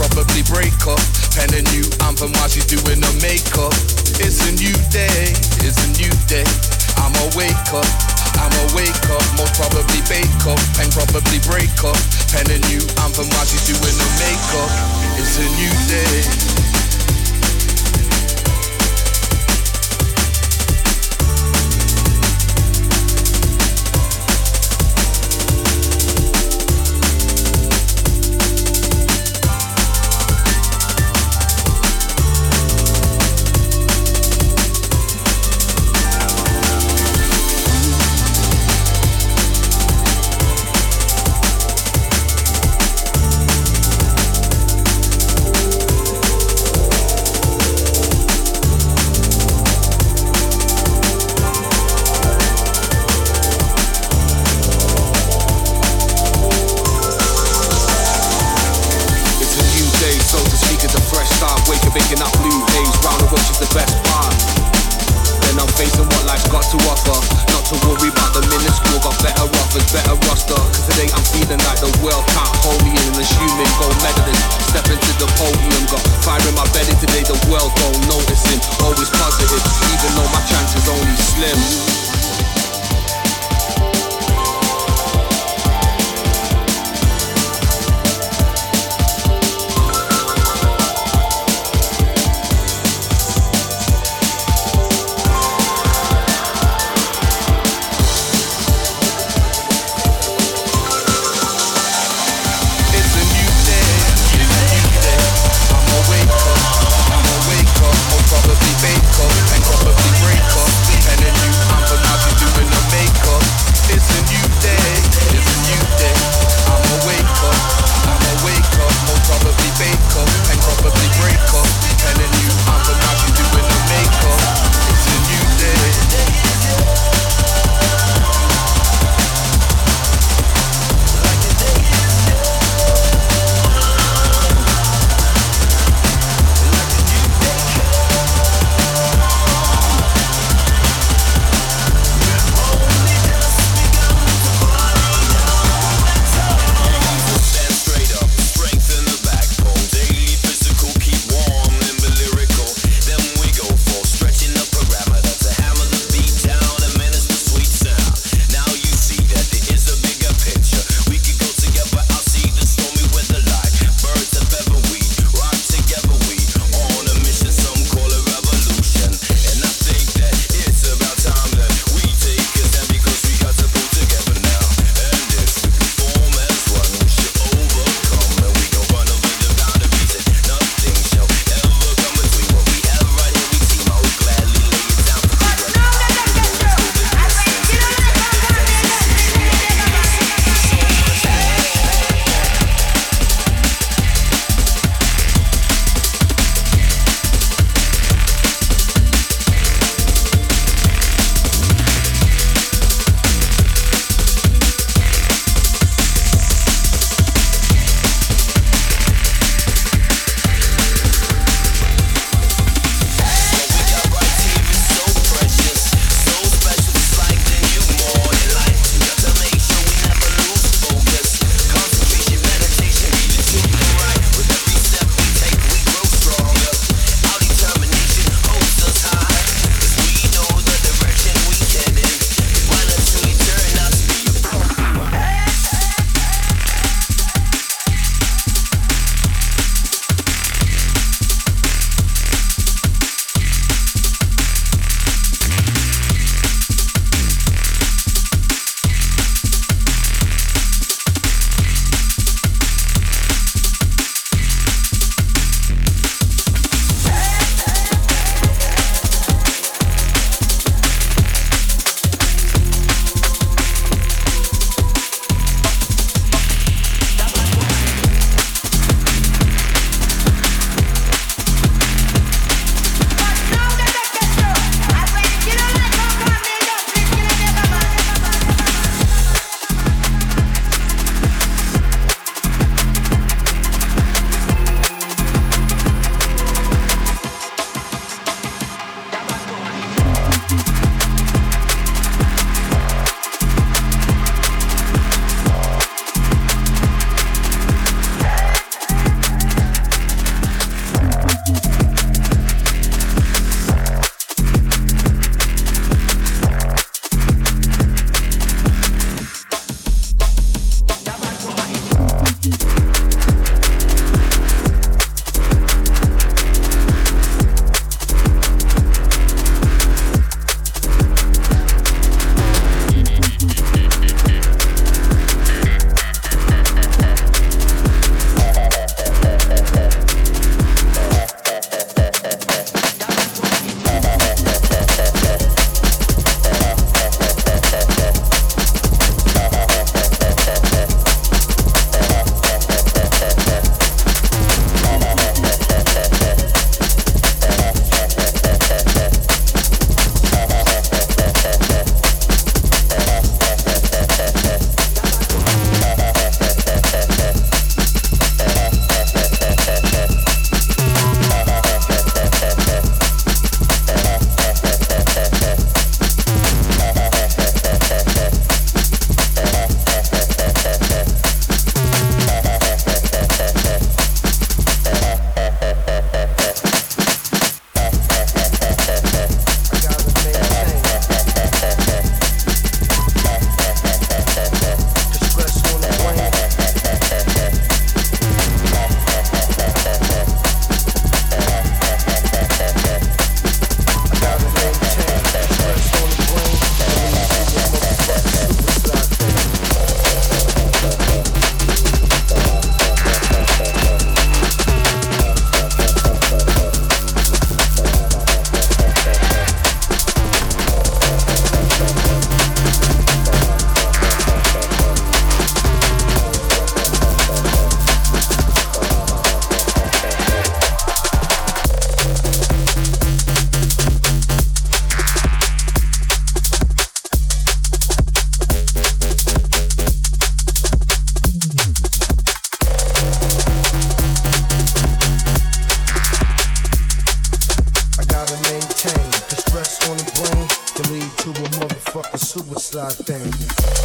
probably break up. Pen a new anthem while she's doing her makeup. It's a new day, it's a new day. I'm a wake up, I'm a wake up. Most probably bake up, pen probably break up. Pen a new anthem while she's doing her makeup. It's a new day. Yes, I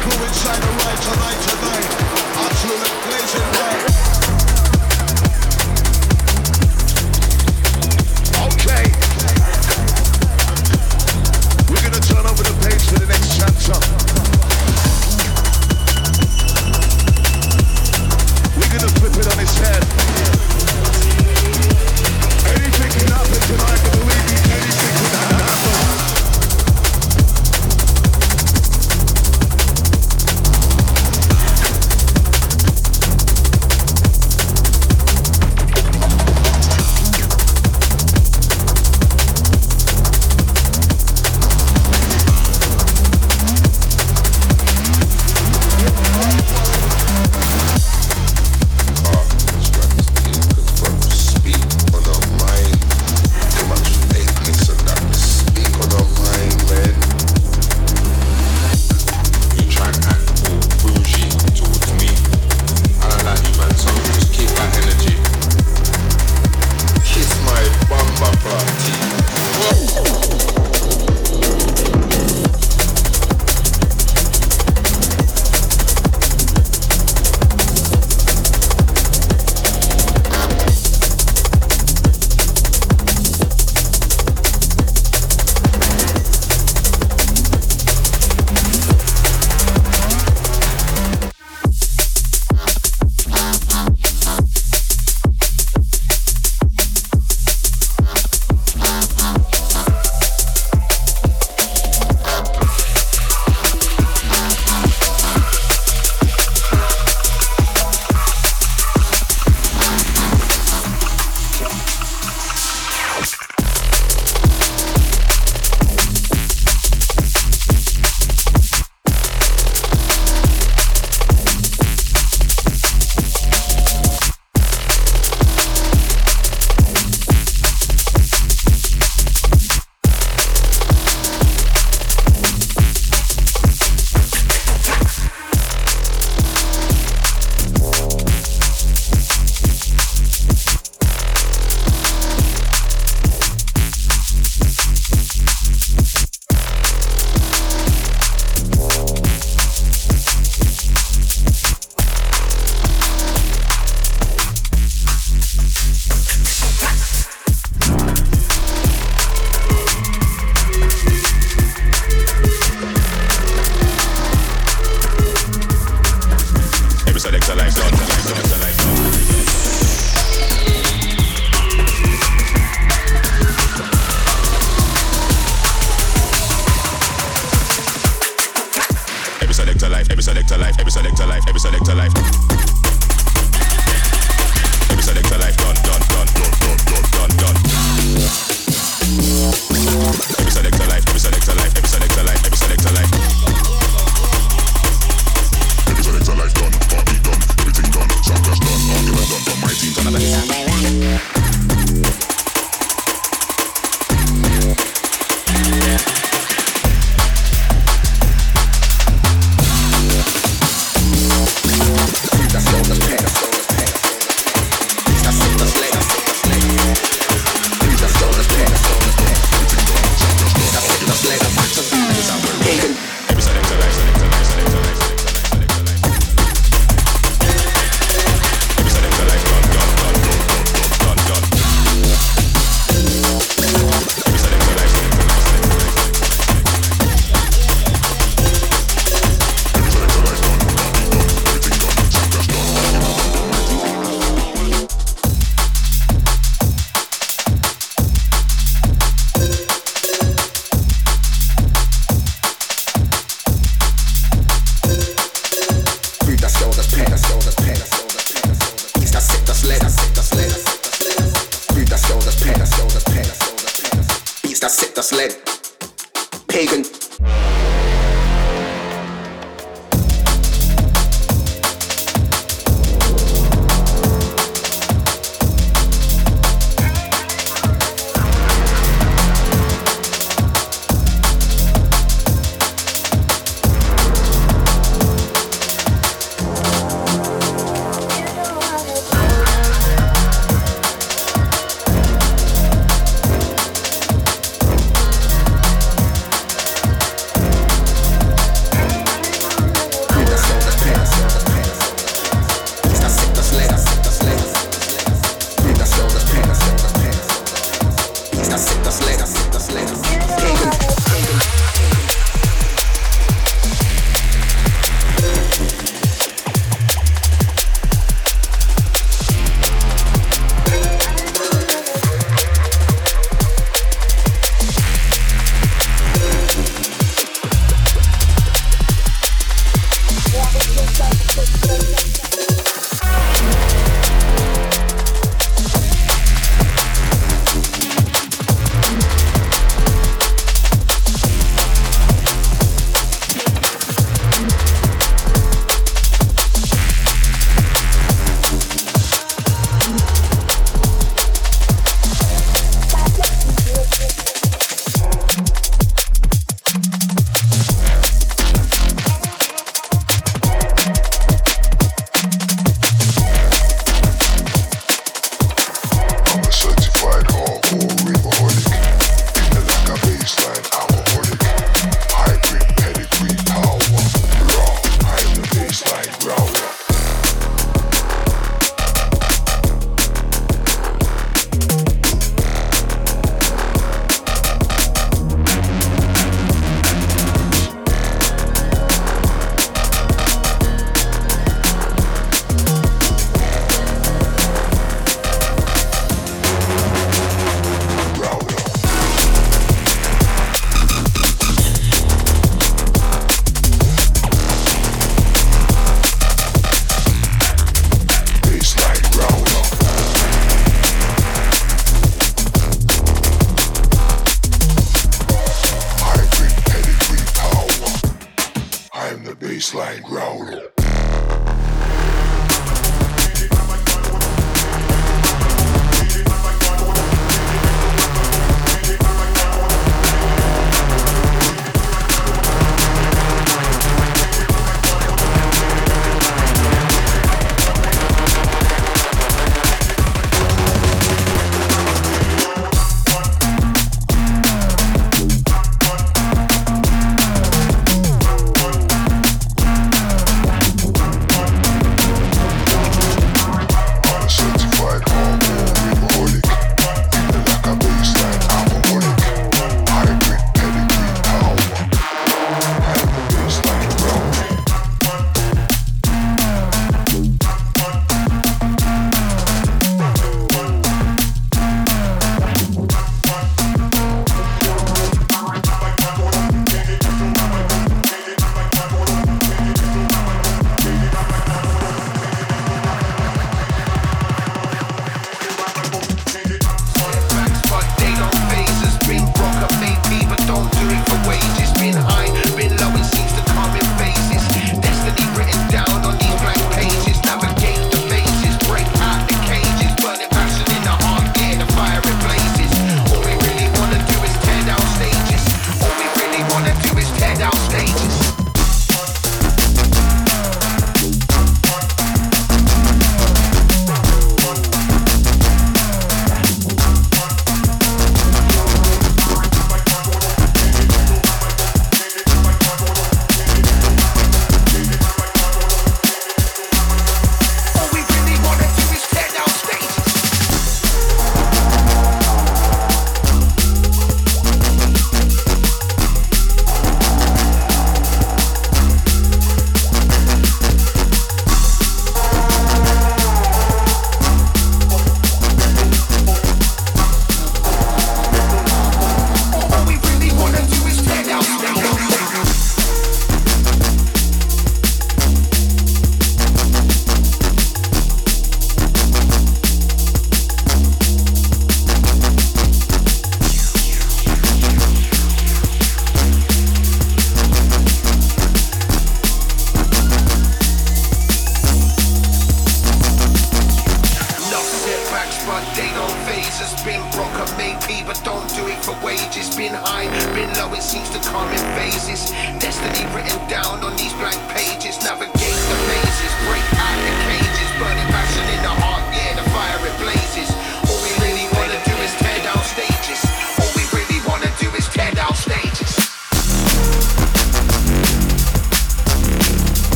crew inside the ride tonight, tonight. Absolute pleasure.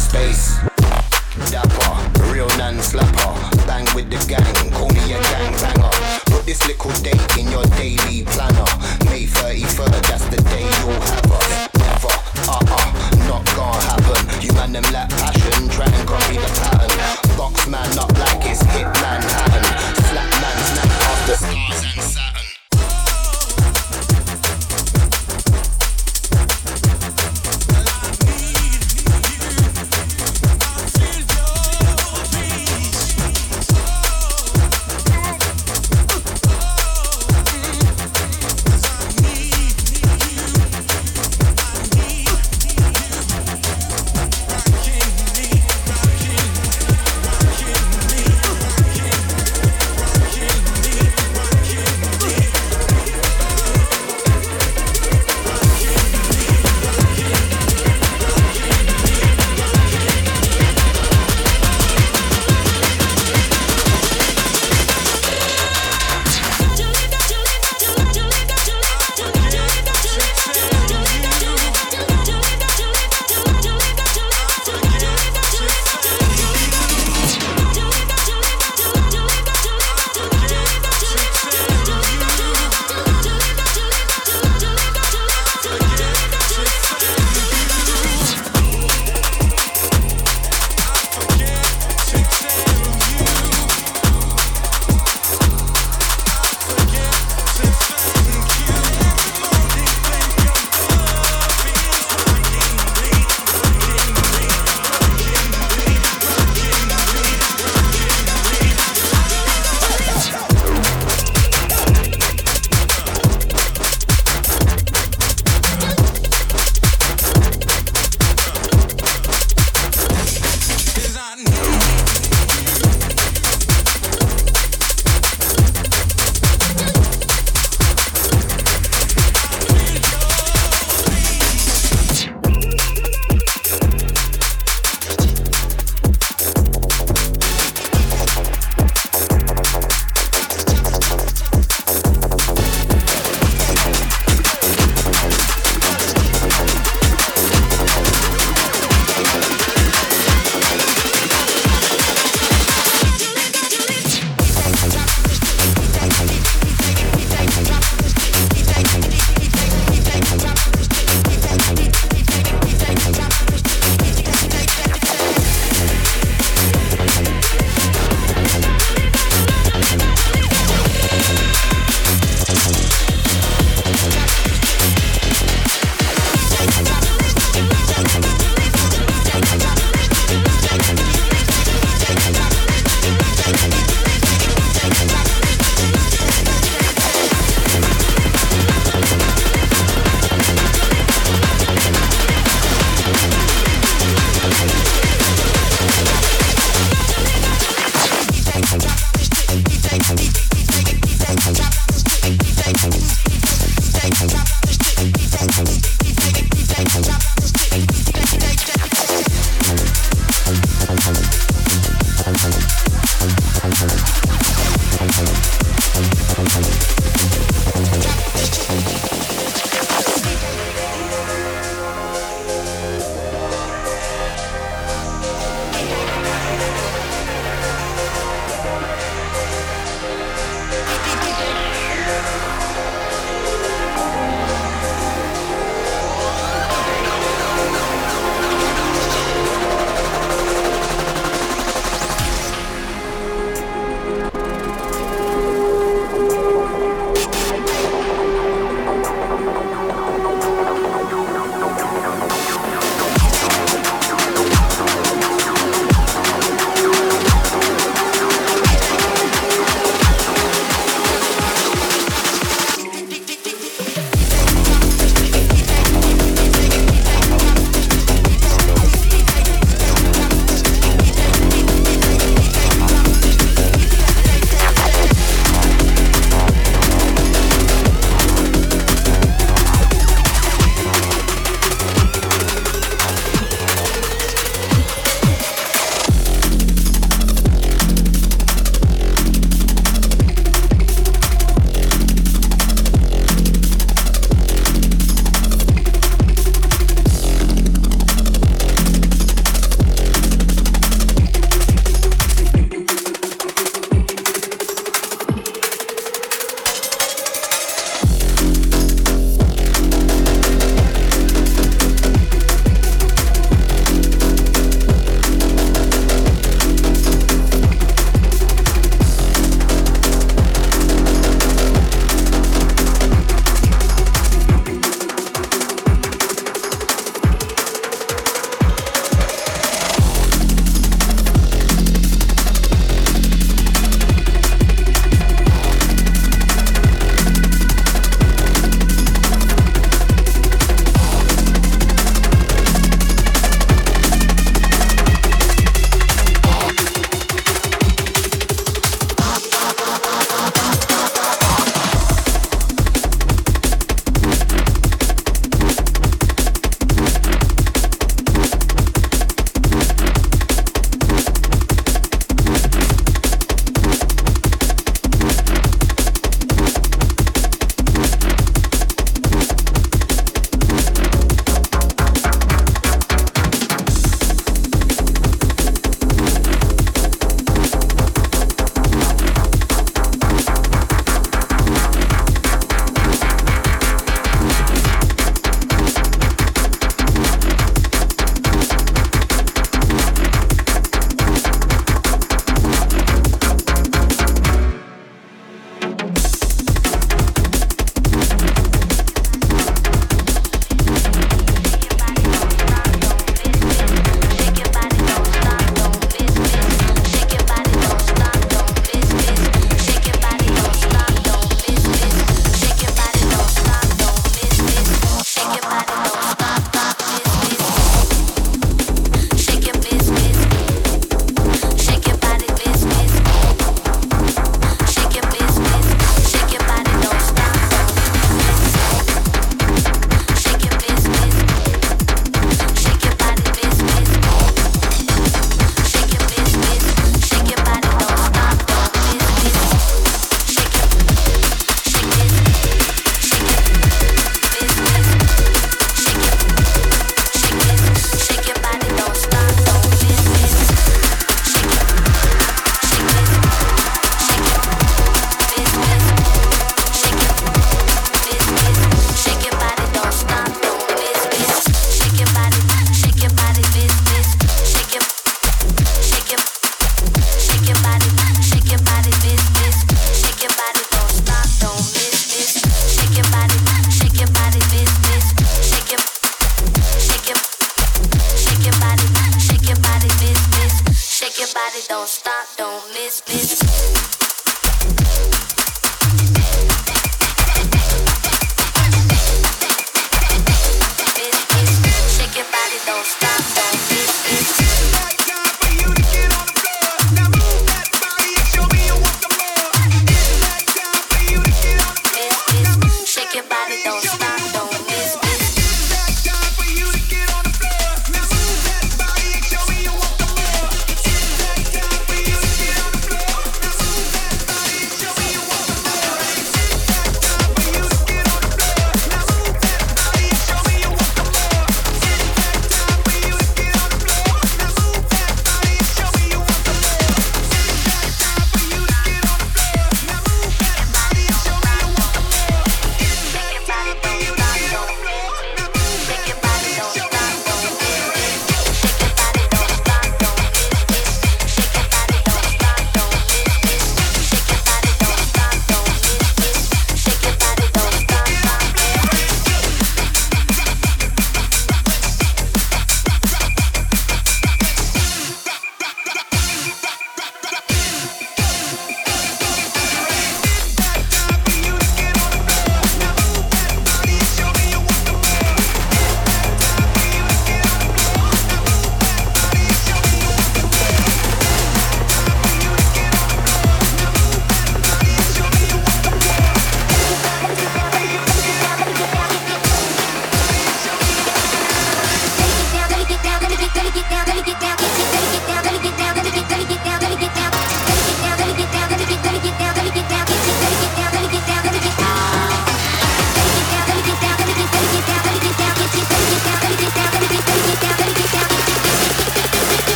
space. Dapper, real non slapper. Bang with the gang, call me a gang banger. Put this little date in your daily planner. May 33rd,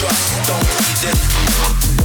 trust, don't need this.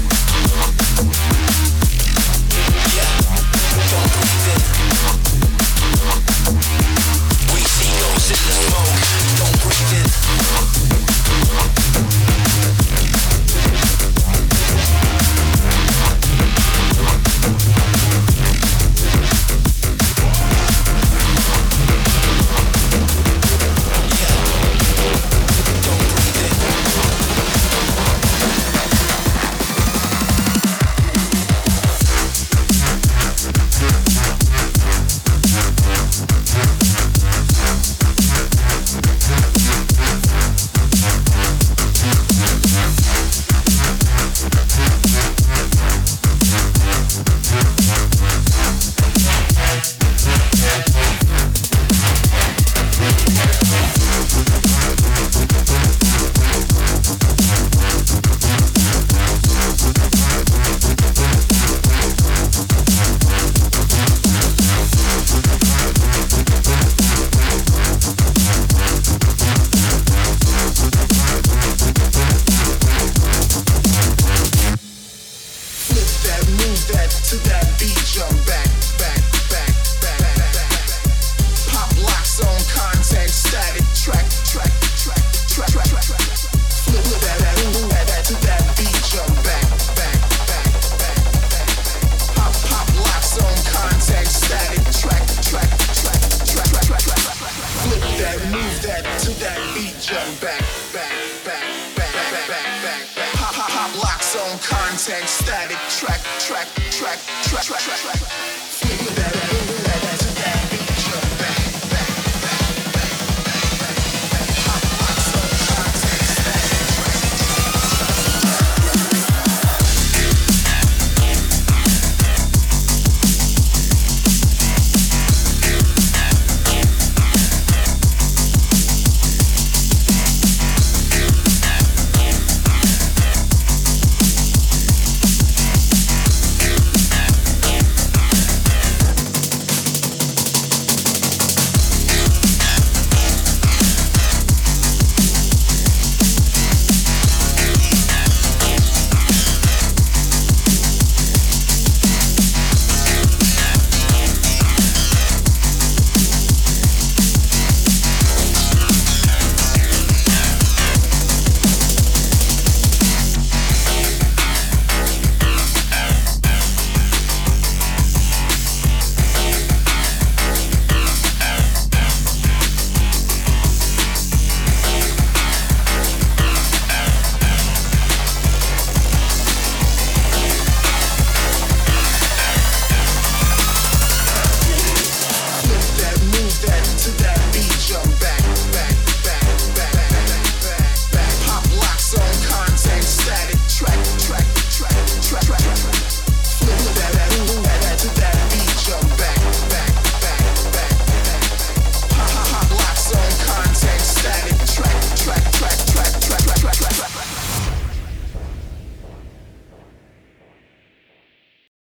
gang static track, track, track, track, track, track, track.